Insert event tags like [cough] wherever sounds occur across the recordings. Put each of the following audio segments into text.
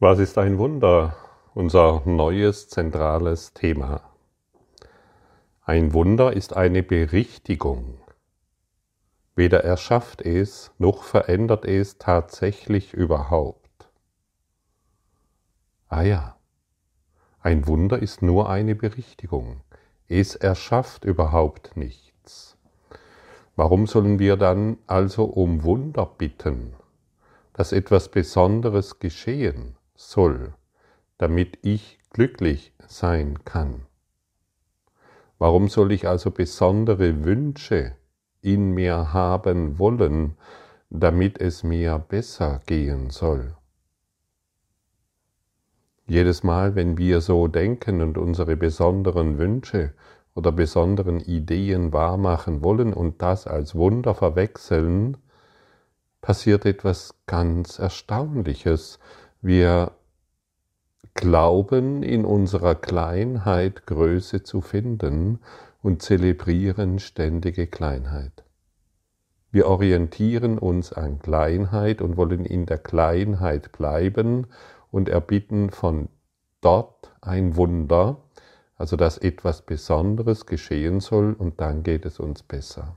Was ist ein Wunder? Unser neues zentrales Thema. Ein Wunder ist eine Berichtigung. Weder erschafft es noch verändert es tatsächlich überhaupt. Ah ja, ein Wunder ist nur eine Berichtigung. Es erschafft überhaupt nichts. Warum sollen wir dann also um Wunder bitten, dass etwas Besonderes geschehen? Soll, damit ich glücklich sein kann. Warum soll ich also besondere Wünsche in mir haben wollen, damit es mir besser gehen soll? Jedes Mal, wenn wir so denken und unsere besonderen Wünsche oder besonderen Ideen wahrmachen wollen und das als Wunder verwechseln, passiert etwas ganz Erstaunliches, wir glauben in unserer Kleinheit Größe zu finden und zelebrieren ständige Kleinheit. Wir orientieren uns an Kleinheit und wollen in der Kleinheit bleiben und erbitten von dort ein Wunder, also dass etwas Besonderes geschehen soll und dann geht es uns besser.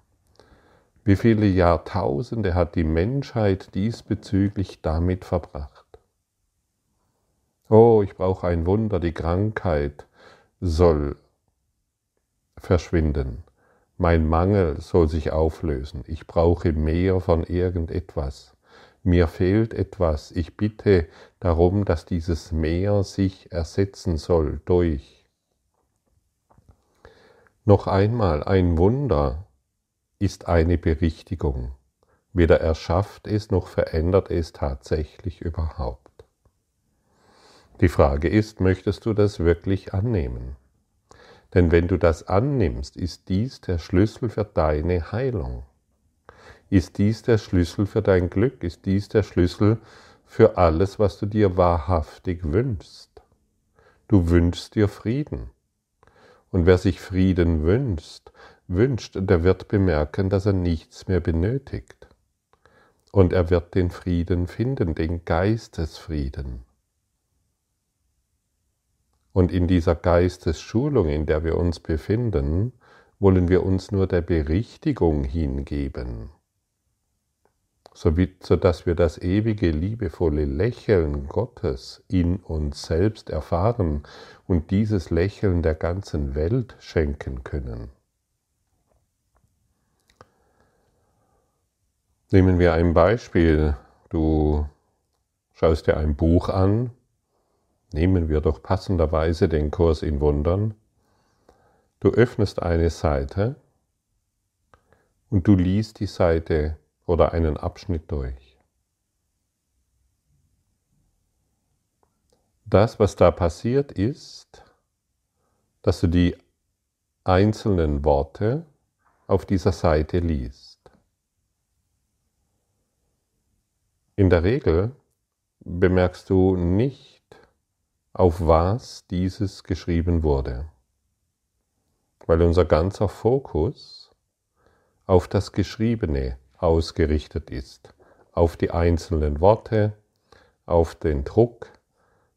Wie viele Jahrtausende hat die Menschheit diesbezüglich damit verbracht? Oh, ich brauche ein Wunder, die Krankheit soll verschwinden. Mein Mangel soll sich auflösen. Ich brauche mehr von irgendetwas. Mir fehlt etwas. Ich bitte darum, dass dieses Mehr sich ersetzen soll durch. Noch einmal, ein Wunder ist eine Berichtigung. Weder erschafft es noch verändert es tatsächlich überhaupt. Die Frage ist, möchtest du das wirklich annehmen? Denn wenn du das annimmst, ist dies der Schlüssel für deine Heilung. Ist dies der Schlüssel für dein Glück? Ist dies der Schlüssel für alles, was du dir wahrhaftig wünschst? Du wünschst dir Frieden. Und wer sich Frieden wünscht, wünscht, der wird bemerken, dass er nichts mehr benötigt. Und er wird den Frieden finden, den Geistesfrieden. Und in dieser Geistesschulung, in der wir uns befinden, wollen wir uns nur der Berichtigung hingeben, sodass wir das ewige, liebevolle Lächeln Gottes in uns selbst erfahren und dieses Lächeln der ganzen Welt schenken können. Nehmen wir ein Beispiel. Du schaust dir ein Buch an Nehmen wir doch passenderweise den Kurs in Wundern. Du öffnest eine Seite und du liest die Seite oder einen Abschnitt durch. Das, was da passiert, ist, dass du die einzelnen Worte auf dieser Seite liest. In der Regel bemerkst du nicht, auf was dieses geschrieben wurde, weil unser ganzer Fokus auf das Geschriebene ausgerichtet ist, auf die einzelnen Worte, auf den Druck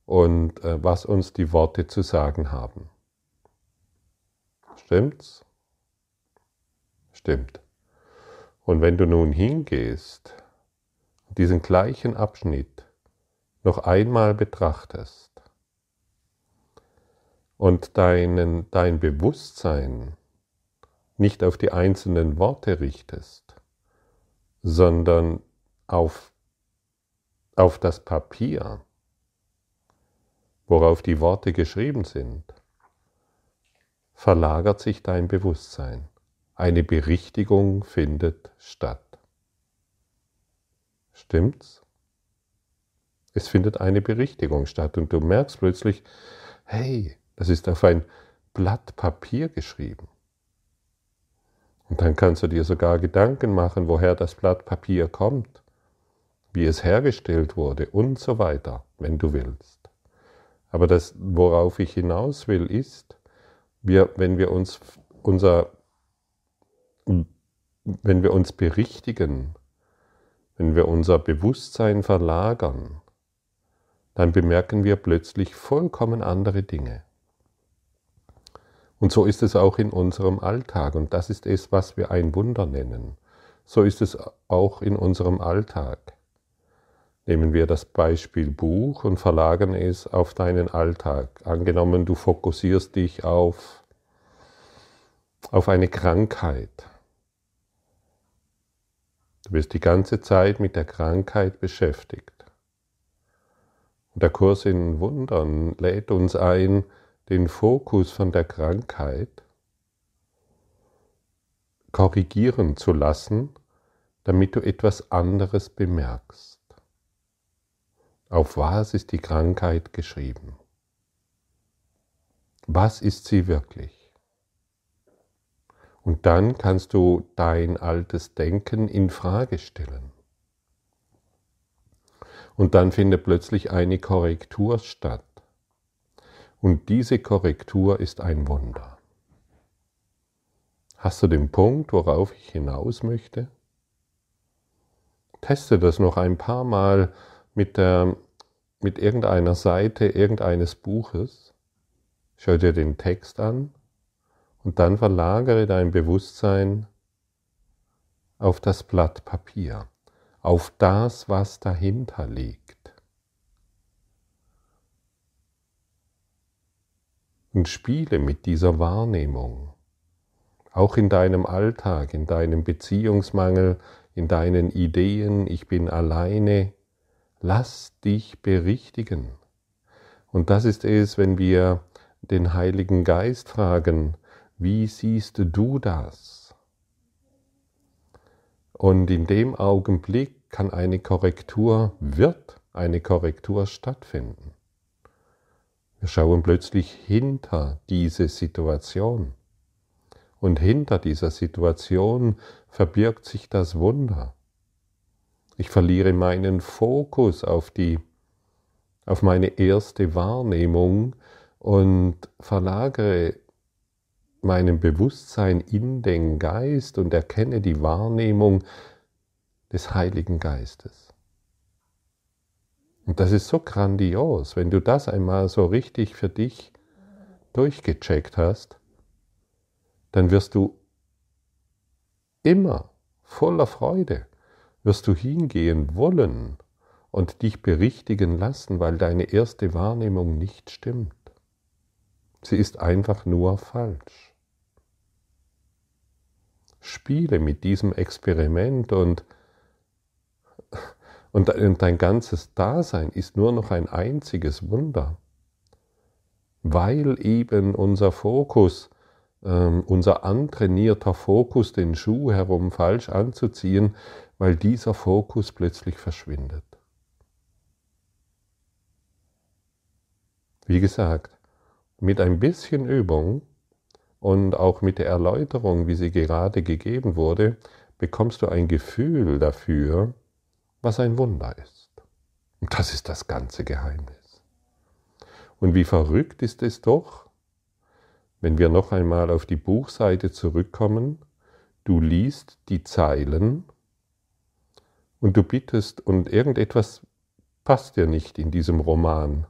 und äh, was uns die Worte zu sagen haben. Stimmt's? Stimmt. Und wenn du nun hingehst, diesen gleichen Abschnitt noch einmal betrachtest, und deinen, dein Bewusstsein nicht auf die einzelnen Worte richtest, sondern auf, auf das Papier, worauf die Worte geschrieben sind, verlagert sich dein Bewusstsein. Eine Berichtigung findet statt. Stimmt's? Es findet eine Berichtigung statt und du merkst plötzlich, hey, das ist auf ein Blatt Papier geschrieben. Und dann kannst du dir sogar Gedanken machen, woher das Blatt Papier kommt, wie es hergestellt wurde und so weiter, wenn du willst. Aber das, worauf ich hinaus will, ist, wir, wenn wir uns unser, wenn wir uns berichtigen, wenn wir unser Bewusstsein verlagern, dann bemerken wir plötzlich vollkommen andere Dinge. Und so ist es auch in unserem Alltag und das ist es, was wir ein Wunder nennen. So ist es auch in unserem Alltag. Nehmen wir das Beispiel Buch und verlagern es auf deinen Alltag. Angenommen, du fokussierst dich auf, auf eine Krankheit. Du bist die ganze Zeit mit der Krankheit beschäftigt. Und der Kurs in Wundern lädt uns ein, den Fokus von der Krankheit korrigieren zu lassen, damit du etwas anderes bemerkst. Auf was ist die Krankheit geschrieben? Was ist sie wirklich? Und dann kannst du dein altes Denken in Frage stellen. Und dann findet plötzlich eine Korrektur statt. Und diese Korrektur ist ein Wunder. Hast du den Punkt, worauf ich hinaus möchte? Teste das noch ein paar Mal mit, der, mit irgendeiner Seite irgendeines Buches. Schau dir den Text an und dann verlagere dein Bewusstsein auf das Blatt Papier auf das, was dahinter liegt. Und spiele mit dieser Wahrnehmung, auch in deinem Alltag, in deinem Beziehungsmangel, in deinen Ideen, ich bin alleine, lass dich berichtigen. Und das ist es, wenn wir den Heiligen Geist fragen, wie siehst du das? Und in dem Augenblick kann eine Korrektur, wird eine Korrektur stattfinden. Wir schauen plötzlich hinter diese Situation. Und hinter dieser Situation verbirgt sich das Wunder. Ich verliere meinen Fokus auf die auf meine erste Wahrnehmung und verlagere meinem Bewusstsein in den Geist und erkenne die Wahrnehmung des Heiligen Geistes. Und das ist so grandios, wenn du das einmal so richtig für dich durchgecheckt hast, dann wirst du immer voller Freude, wirst du hingehen wollen und dich berichtigen lassen, weil deine erste Wahrnehmung nicht stimmt. Sie ist einfach nur falsch. Spiele mit diesem Experiment und, und dein ganzes Dasein ist nur noch ein einziges Wunder, weil eben unser Fokus, ähm, unser antrainierter Fokus, den Schuh herum falsch anzuziehen, weil dieser Fokus plötzlich verschwindet. Wie gesagt, mit ein bisschen Übung und auch mit der Erläuterung, wie sie gerade gegeben wurde, bekommst du ein Gefühl dafür, was ein Wunder ist. Und das ist das ganze Geheimnis. Und wie verrückt ist es doch, wenn wir noch einmal auf die Buchseite zurückkommen, du liest die Zeilen und du bittest und irgendetwas passt dir nicht in diesem Roman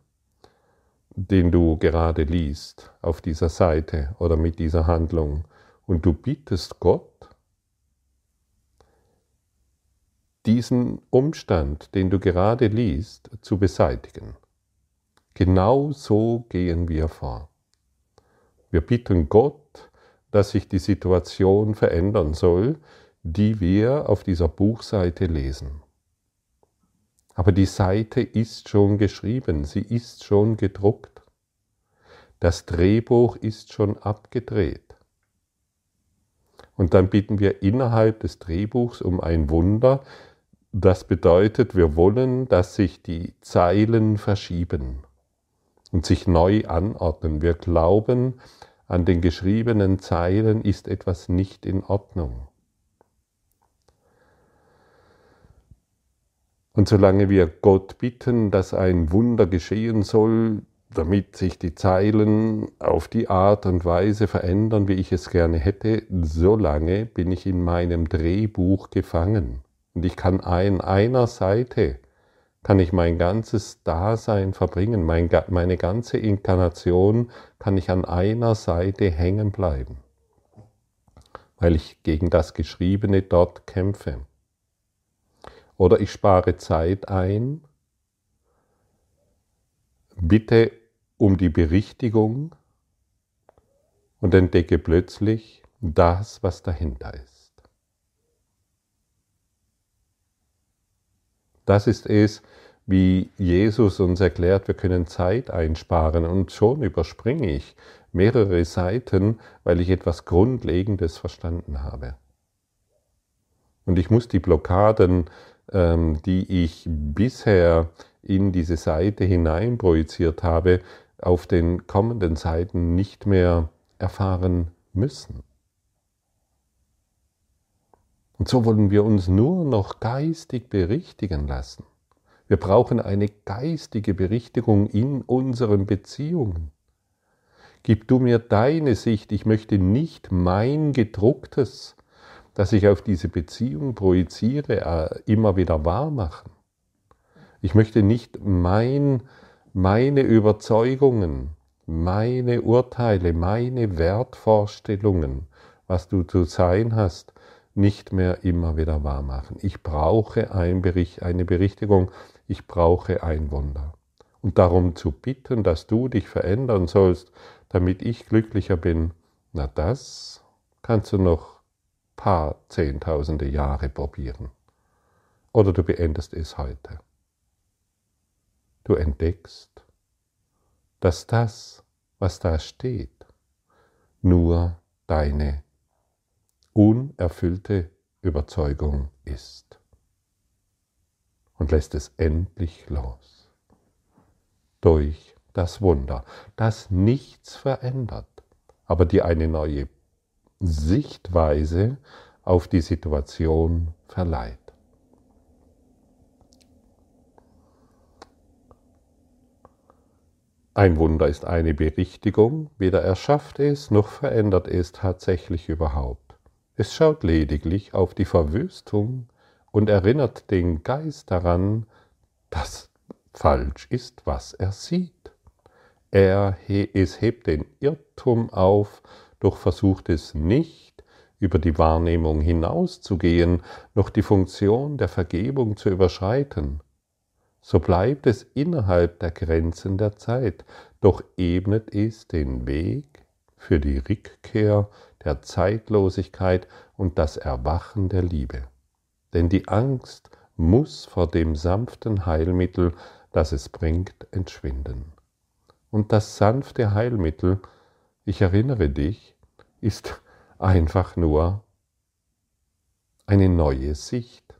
den du gerade liest auf dieser Seite oder mit dieser Handlung und du bittest Gott, diesen Umstand, den du gerade liest, zu beseitigen. Genau so gehen wir vor. Wir bitten Gott, dass sich die Situation verändern soll, die wir auf dieser Buchseite lesen. Aber die Seite ist schon geschrieben, sie ist schon gedruckt. Das Drehbuch ist schon abgedreht. Und dann bitten wir innerhalb des Drehbuchs um ein Wunder. Das bedeutet, wir wollen, dass sich die Zeilen verschieben und sich neu anordnen. Wir glauben, an den geschriebenen Zeilen ist etwas nicht in Ordnung. Und solange wir Gott bitten, dass ein Wunder geschehen soll, damit sich die Zeilen auf die Art und Weise verändern, wie ich es gerne hätte, solange bin ich in meinem Drehbuch gefangen. Und ich kann an einer Seite kann ich mein ganzes Dasein verbringen, meine ganze Inkarnation kann ich an einer Seite hängen bleiben, weil ich gegen das Geschriebene dort kämpfe. Oder ich spare Zeit ein, bitte um die Berichtigung und entdecke plötzlich das, was dahinter ist. Das ist es, wie Jesus uns erklärt, wir können Zeit einsparen und schon überspringe ich mehrere Seiten, weil ich etwas Grundlegendes verstanden habe. Und ich muss die Blockaden, ähm, die ich bisher in diese Seite hinein projiziert habe, auf den kommenden Seiten nicht mehr erfahren müssen. Und so wollen wir uns nur noch geistig berichtigen lassen. Wir brauchen eine geistige Berichtigung in unseren Beziehungen. Gib du mir deine Sicht, ich möchte nicht mein gedrucktes, das ich auf diese Beziehung projiziere, äh, immer wieder wahr machen. Ich möchte nicht mein, meine Überzeugungen, meine Urteile, meine Wertvorstellungen, was du zu sein hast, nicht mehr immer wieder wahr machen. Ich brauche ein Bericht, eine Berichtigung, ich brauche ein Wunder. Und darum zu bitten, dass du dich verändern sollst, damit ich glücklicher bin, na das kannst du noch paar zehntausende Jahre probieren. Oder du beendest es heute. Du entdeckst, dass das, was da steht, nur deine unerfüllte Überzeugung ist und lässt es endlich los. Durch das Wunder, das nichts verändert, aber dir eine neue Sichtweise auf die Situation verleiht. Ein Wunder ist eine Berichtigung, weder erschafft es noch verändert es tatsächlich überhaupt. Es schaut lediglich auf die Verwüstung und erinnert den Geist daran, dass falsch ist, was er sieht. Er, es hebt den Irrtum auf, doch versucht es nicht, über die Wahrnehmung hinauszugehen, noch die Funktion der Vergebung zu überschreiten. So bleibt es innerhalb der Grenzen der Zeit, doch ebnet es den Weg für die Rückkehr der Zeitlosigkeit und das Erwachen der Liebe denn die Angst muss vor dem sanften Heilmittel, das es bringt, entschwinden. Und das sanfte Heilmittel, ich erinnere dich, ist [laughs] einfach nur eine neue Sicht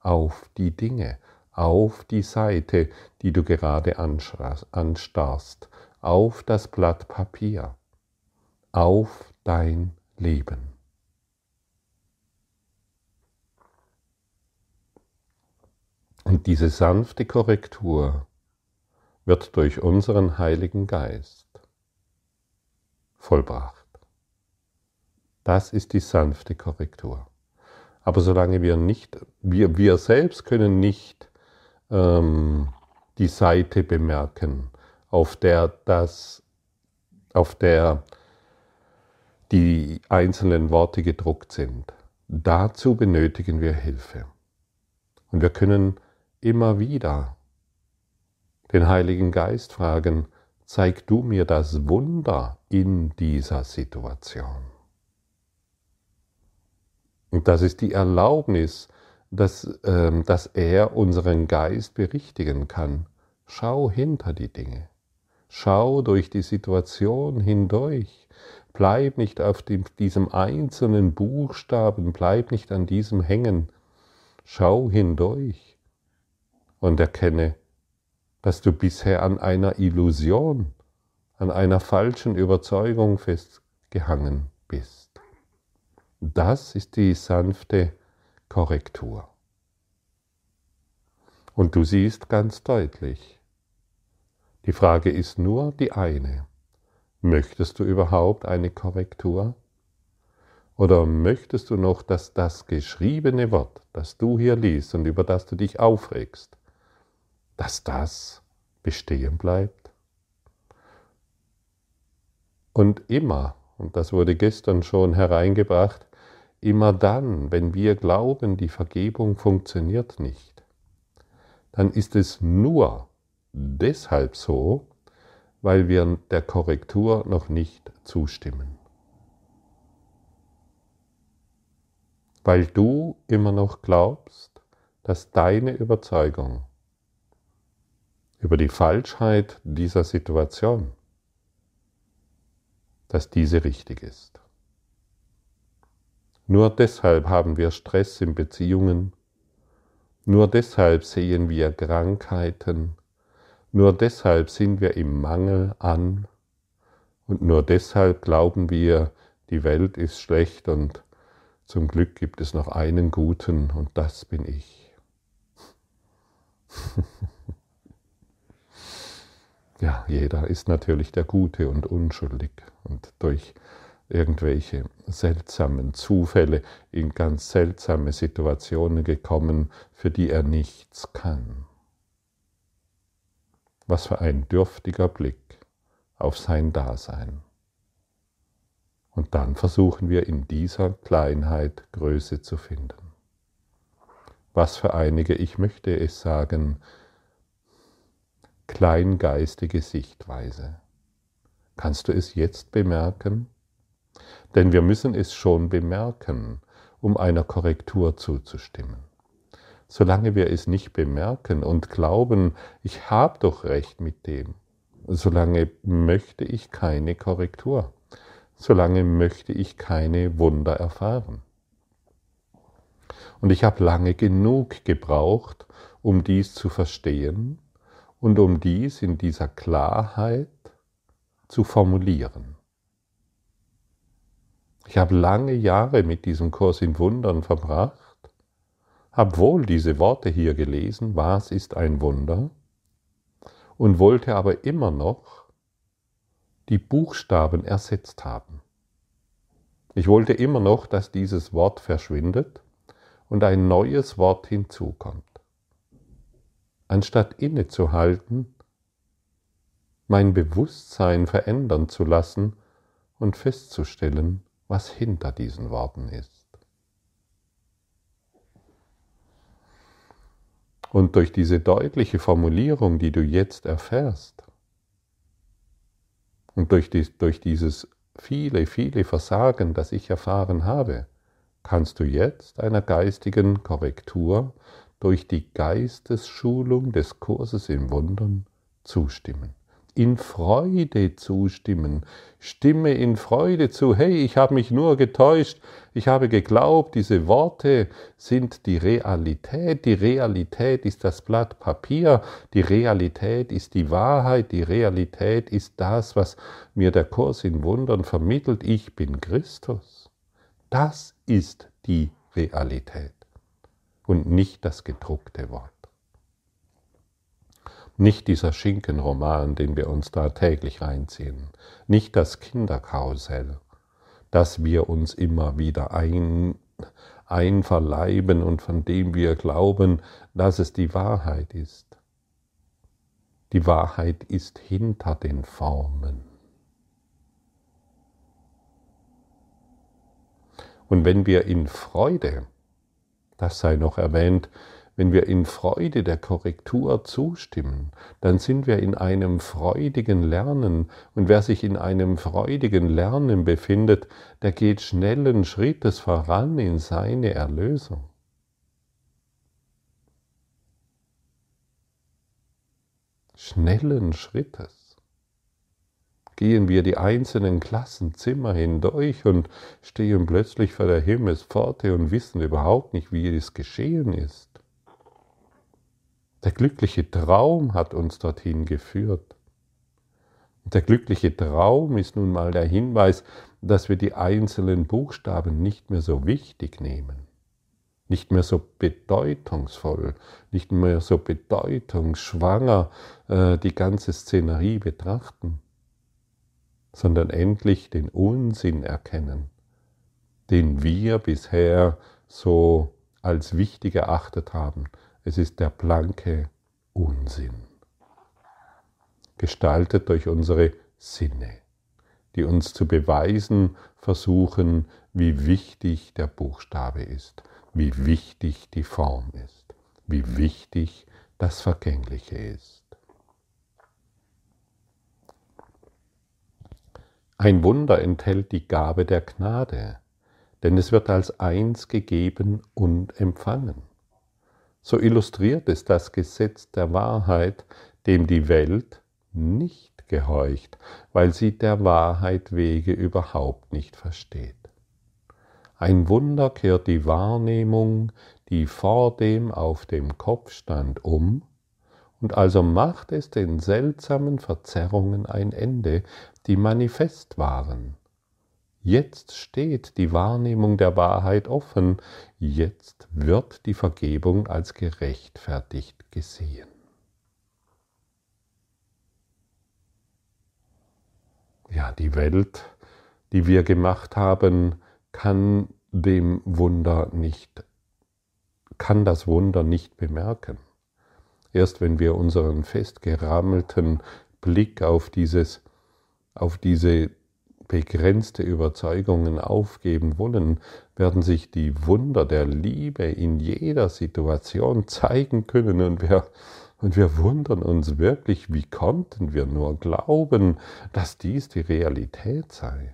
auf die Dinge, auf die Seite, die du gerade anstarrst, auf das Blatt Papier, auf dein Leben. Und diese sanfte Korrektur wird durch unseren Heiligen Geist vollbracht. Das ist die sanfte Korrektur. Aber solange wir nicht, wir, wir selbst können nicht ähm, die Seite bemerken, auf der das, auf der die einzelnen Worte gedruckt sind. Dazu benötigen wir Hilfe. Und wir können immer wieder den Heiligen Geist fragen, zeig du mir das Wunder in dieser Situation. Und das ist die Erlaubnis, dass, äh, dass er unseren Geist berichtigen kann. Schau hinter die Dinge. Schau durch die Situation hindurch. Bleib nicht auf dem, diesem einzelnen Buchstaben, bleib nicht an diesem hängen. Schau hindurch und erkenne, dass du bisher an einer Illusion, an einer falschen Überzeugung festgehangen bist. Das ist die sanfte Korrektur. Und du siehst ganz deutlich, die Frage ist nur die eine. Möchtest du überhaupt eine Korrektur? Oder möchtest du noch, dass das geschriebene Wort, das du hier liest und über das du dich aufregst, dass das bestehen bleibt? Und immer, und das wurde gestern schon hereingebracht, immer dann, wenn wir glauben, die Vergebung funktioniert nicht, dann ist es nur deshalb so, weil wir der Korrektur noch nicht zustimmen. Weil du immer noch glaubst, dass deine Überzeugung über die Falschheit dieser Situation, dass diese richtig ist. Nur deshalb haben wir Stress in Beziehungen, nur deshalb sehen wir Krankheiten, nur deshalb sind wir im Mangel an und nur deshalb glauben wir, die Welt ist schlecht und zum Glück gibt es noch einen Guten und das bin ich. [laughs] ja, jeder ist natürlich der Gute und unschuldig und durch irgendwelche seltsamen Zufälle in ganz seltsame Situationen gekommen, für die er nichts kann. Was für ein dürftiger Blick auf sein Dasein. Und dann versuchen wir in dieser Kleinheit Größe zu finden. Was für einige, ich möchte es sagen, kleingeistige Sichtweise. Kannst du es jetzt bemerken? Denn wir müssen es schon bemerken, um einer Korrektur zuzustimmen. Solange wir es nicht bemerken und glauben, ich habe doch recht mit dem, solange möchte ich keine Korrektur, solange möchte ich keine Wunder erfahren. Und ich habe lange genug gebraucht, um dies zu verstehen und um dies in dieser Klarheit zu formulieren. Ich habe lange Jahre mit diesem Kurs in Wundern verbracht, habe wohl diese Worte hier gelesen, was ist ein Wunder, und wollte aber immer noch die Buchstaben ersetzt haben. Ich wollte immer noch, dass dieses Wort verschwindet und ein neues Wort hinzukommt. Anstatt innezuhalten, mein Bewusstsein verändern zu lassen und festzustellen, was hinter diesen Worten ist. Und durch diese deutliche Formulierung, die du jetzt erfährst, und durch, die, durch dieses viele, viele Versagen, das ich erfahren habe, kannst du jetzt einer geistigen Korrektur durch die Geistesschulung des Kurses im Wundern zustimmen in Freude zustimmen. Stimme in Freude zu, hey, ich habe mich nur getäuscht, ich habe geglaubt, diese Worte sind die Realität, die Realität ist das Blatt Papier, die Realität ist die Wahrheit, die Realität ist das, was mir der Kurs in Wundern vermittelt, ich bin Christus. Das ist die Realität und nicht das gedruckte Wort. Nicht dieser Schinkenroman, den wir uns da täglich reinziehen. Nicht das Kinderkarussell, das wir uns immer wieder ein, einverleiben und von dem wir glauben, dass es die Wahrheit ist. Die Wahrheit ist hinter den Formen. Und wenn wir in Freude, das sei noch erwähnt, wenn wir in Freude der Korrektur zustimmen, dann sind wir in einem freudigen Lernen. Und wer sich in einem freudigen Lernen befindet, der geht schnellen Schrittes voran in seine Erlösung. Schnellen Schrittes gehen wir die einzelnen Klassenzimmer hindurch und stehen plötzlich vor der Himmelspforte und wissen überhaupt nicht, wie es geschehen ist. Der glückliche Traum hat uns dorthin geführt. Und der glückliche Traum ist nun mal der Hinweis, dass wir die einzelnen Buchstaben nicht mehr so wichtig nehmen, nicht mehr so bedeutungsvoll, nicht mehr so bedeutungsschwanger äh, die ganze Szenerie betrachten, sondern endlich den Unsinn erkennen, den wir bisher so als wichtig erachtet haben, es ist der blanke Unsinn, gestaltet durch unsere Sinne, die uns zu beweisen versuchen, wie wichtig der Buchstabe ist, wie wichtig die Form ist, wie wichtig das Vergängliche ist. Ein Wunder enthält die Gabe der Gnade, denn es wird als eins gegeben und empfangen. So illustriert es das Gesetz der Wahrheit, dem die Welt nicht gehorcht, weil sie der Wahrheit Wege überhaupt nicht versteht. Ein Wunder kehrt die Wahrnehmung, die vordem auf dem Kopf stand, um und also macht es den seltsamen Verzerrungen ein Ende, die manifest waren. Jetzt steht die Wahrnehmung der Wahrheit offen, jetzt wird die Vergebung als gerechtfertigt gesehen. Ja, die Welt, die wir gemacht haben, kann dem Wunder nicht, kann das Wunder nicht bemerken. Erst wenn wir unseren festgerammelten Blick auf dieses, auf diese begrenzte Überzeugungen aufgeben wollen, werden sich die Wunder der Liebe in jeder Situation zeigen können und wir, und wir wundern uns wirklich, wie konnten wir nur glauben, dass dies die Realität sei.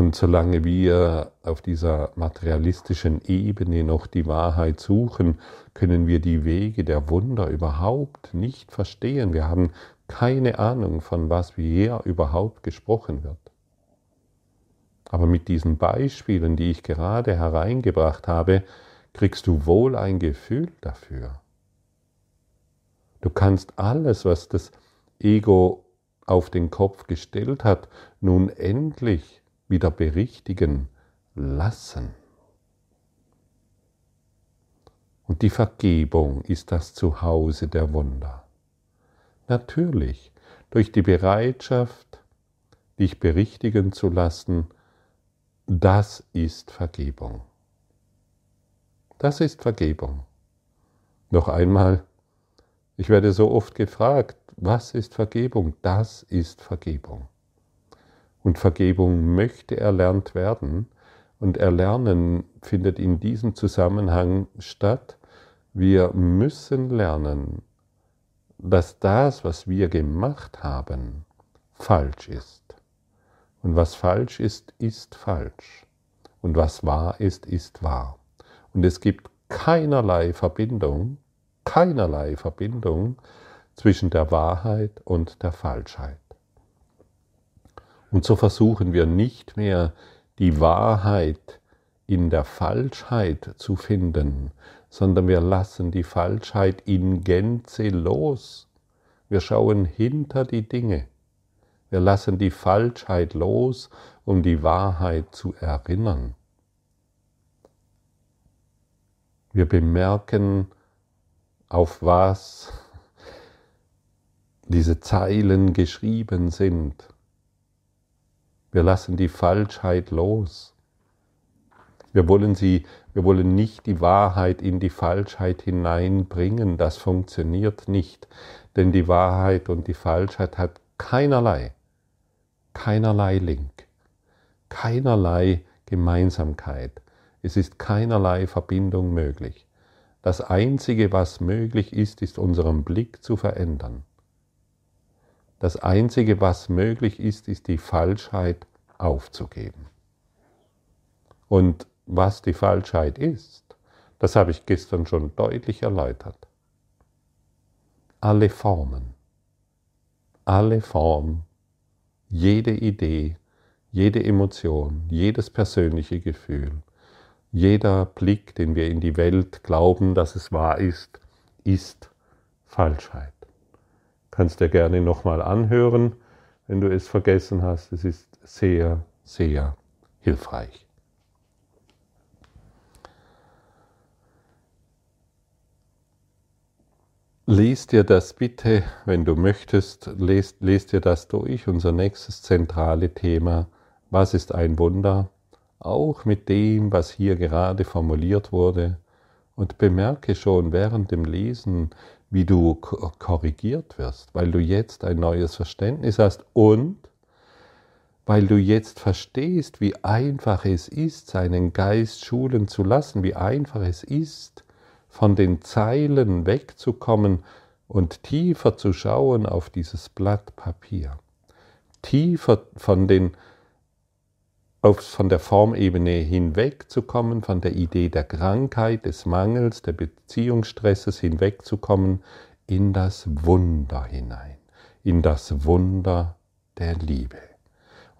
Und solange wir auf dieser materialistischen Ebene noch die Wahrheit suchen, können wir die Wege der Wunder überhaupt nicht verstehen. Wir haben keine Ahnung, von was hier überhaupt gesprochen wird. Aber mit diesen Beispielen, die ich gerade hereingebracht habe, kriegst du wohl ein Gefühl dafür. Du kannst alles, was das Ego auf den Kopf gestellt hat, nun endlich wieder berichtigen lassen. Und die Vergebung ist das Zuhause der Wunder. Natürlich, durch die Bereitschaft, dich berichtigen zu lassen, das ist Vergebung. Das ist Vergebung. Noch einmal, ich werde so oft gefragt, was ist Vergebung? Das ist Vergebung. Und Vergebung möchte erlernt werden. Und Erlernen findet in diesem Zusammenhang statt. Wir müssen lernen, dass das, was wir gemacht haben, falsch ist. Und was falsch ist, ist falsch. Und was wahr ist, ist wahr. Und es gibt keinerlei Verbindung, keinerlei Verbindung zwischen der Wahrheit und der Falschheit. Und so versuchen wir nicht mehr die Wahrheit in der Falschheit zu finden, sondern wir lassen die Falschheit in Gänze los. Wir schauen hinter die Dinge. Wir lassen die Falschheit los, um die Wahrheit zu erinnern. Wir bemerken, auf was diese Zeilen geschrieben sind. Wir lassen die Falschheit los. Wir wollen sie, wir wollen nicht die Wahrheit in die Falschheit hineinbringen. Das funktioniert nicht, denn die Wahrheit und die Falschheit hat keinerlei, keinerlei Link, keinerlei Gemeinsamkeit. Es ist keinerlei Verbindung möglich. Das Einzige, was möglich ist, ist unseren Blick zu verändern. Das Einzige, was möglich ist, ist die Falschheit aufzugeben. Und was die Falschheit ist, das habe ich gestern schon deutlich erläutert. Alle Formen, alle Formen, jede Idee, jede Emotion, jedes persönliche Gefühl, jeder Blick, den wir in die Welt glauben, dass es wahr ist, ist Falschheit kannst dir gerne nochmal anhören, wenn du es vergessen hast. Es ist sehr, sehr hilfreich. Lies dir das bitte, wenn du möchtest, lest, lest dir das durch. Unser nächstes zentrale Thema, was ist ein Wunder? auch mit dem, was hier gerade formuliert wurde, und bemerke schon während dem Lesen, wie du korrigiert wirst, weil du jetzt ein neues Verständnis hast und weil du jetzt verstehst, wie einfach es ist, seinen Geist schulen zu lassen, wie einfach es ist, von den Zeilen wegzukommen und tiefer zu schauen auf dieses Blatt Papier, tiefer von, den, auf, von der Formebene hinwegzukommen, von der Idee der Krankheit, des Mangels, der Beziehungsstresses hinwegzukommen in das Wunder hinein, in das Wunder der Liebe.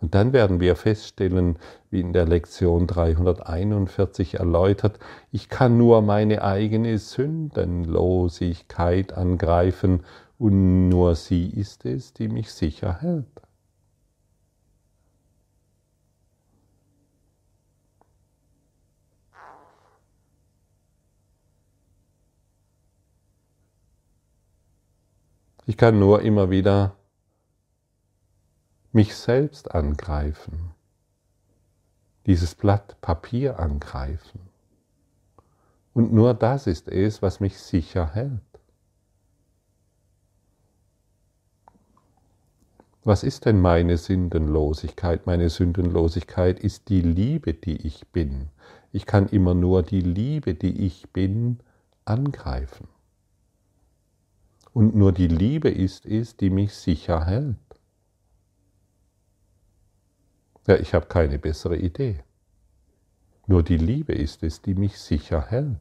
Und dann werden wir feststellen, wie in der Lektion 341 erläutert, ich kann nur meine eigene Sündenlosigkeit angreifen und nur sie ist es, die mich sicher hält. Ich kann nur immer wieder mich selbst angreifen, dieses Blatt Papier angreifen. Und nur das ist es, was mich sicher hält. Was ist denn meine Sündenlosigkeit? Meine Sündenlosigkeit ist die Liebe, die ich bin. Ich kann immer nur die Liebe, die ich bin, angreifen. Und nur die Liebe ist es, die mich sicher hält. Ja, ich habe keine bessere Idee. Nur die Liebe ist es, die mich sicher hält.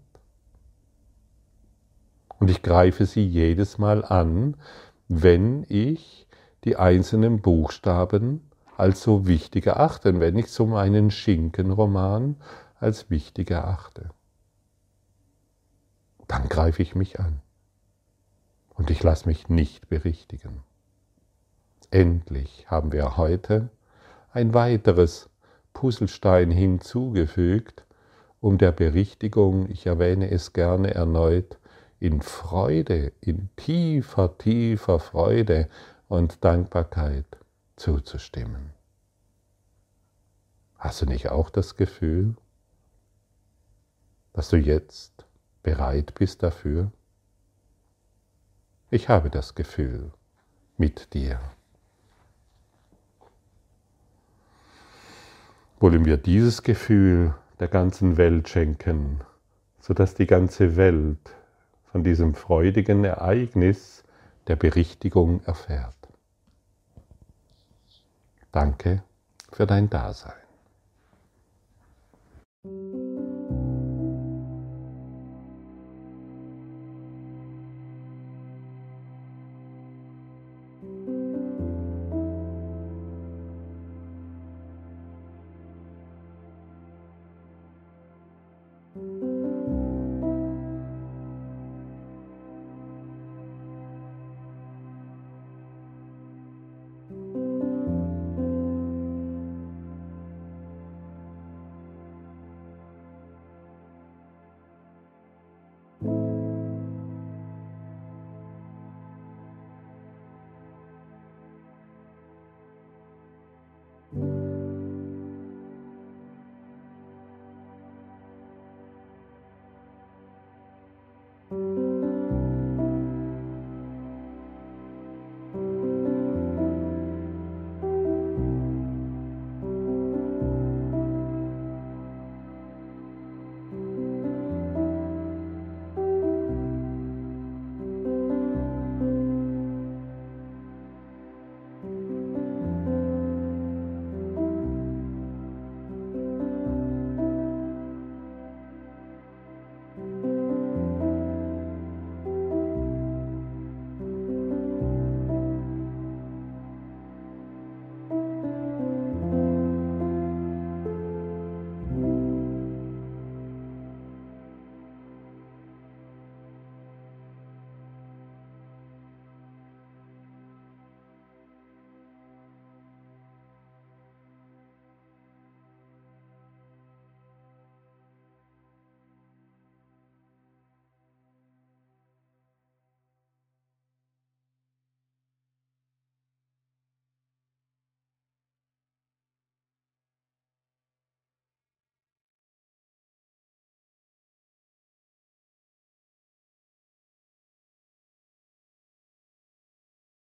Und ich greife sie jedes Mal an, wenn ich die einzelnen Buchstaben als so wichtig erachte, wenn ich so meinen Schinkenroman als wichtig erachte. Dann greife ich mich an. Und ich lasse mich nicht berichtigen. Endlich haben wir heute ein weiteres Puzzlestein hinzugefügt, um der Berichtigung, ich erwähne es gerne erneut, in Freude, in tiefer, tiefer Freude und Dankbarkeit zuzustimmen. Hast du nicht auch das Gefühl, dass du jetzt bereit bist dafür? Ich habe das Gefühl mit dir. wollen wir dieses Gefühl der ganzen Welt schenken, sodass die ganze Welt von diesem freudigen Ereignis der Berichtigung erfährt. Danke für dein Dasein.